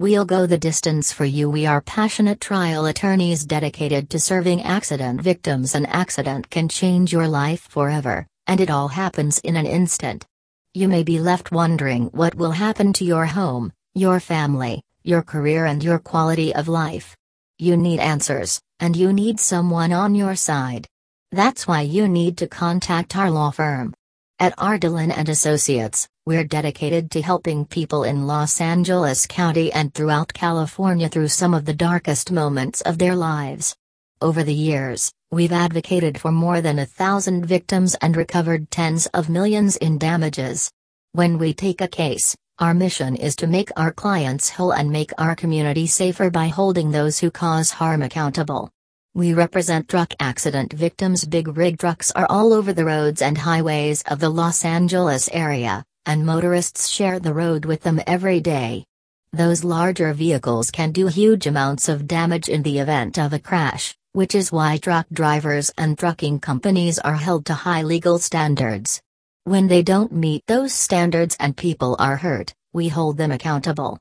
We'll go the distance for you. We are passionate trial attorneys dedicated to serving accident victims. An accident can change your life forever, and it all happens in an instant. You may be left wondering what will happen to your home, your family, your career, and your quality of life. You need answers, and you need someone on your side. That's why you need to contact our law firm. At Ardalan and Associates, we're dedicated to helping people in Los Angeles County and throughout California through some of the darkest moments of their lives. Over the years, we've advocated for more than a thousand victims and recovered tens of millions in damages. When we take a case, our mission is to make our clients whole and make our community safer by holding those who cause harm accountable. We represent truck accident victims. Big rig trucks are all over the roads and highways of the Los Angeles area, and motorists share the road with them every day. Those larger vehicles can do huge amounts of damage in the event of a crash, which is why truck drivers and trucking companies are held to high legal standards. When they don't meet those standards and people are hurt, we hold them accountable.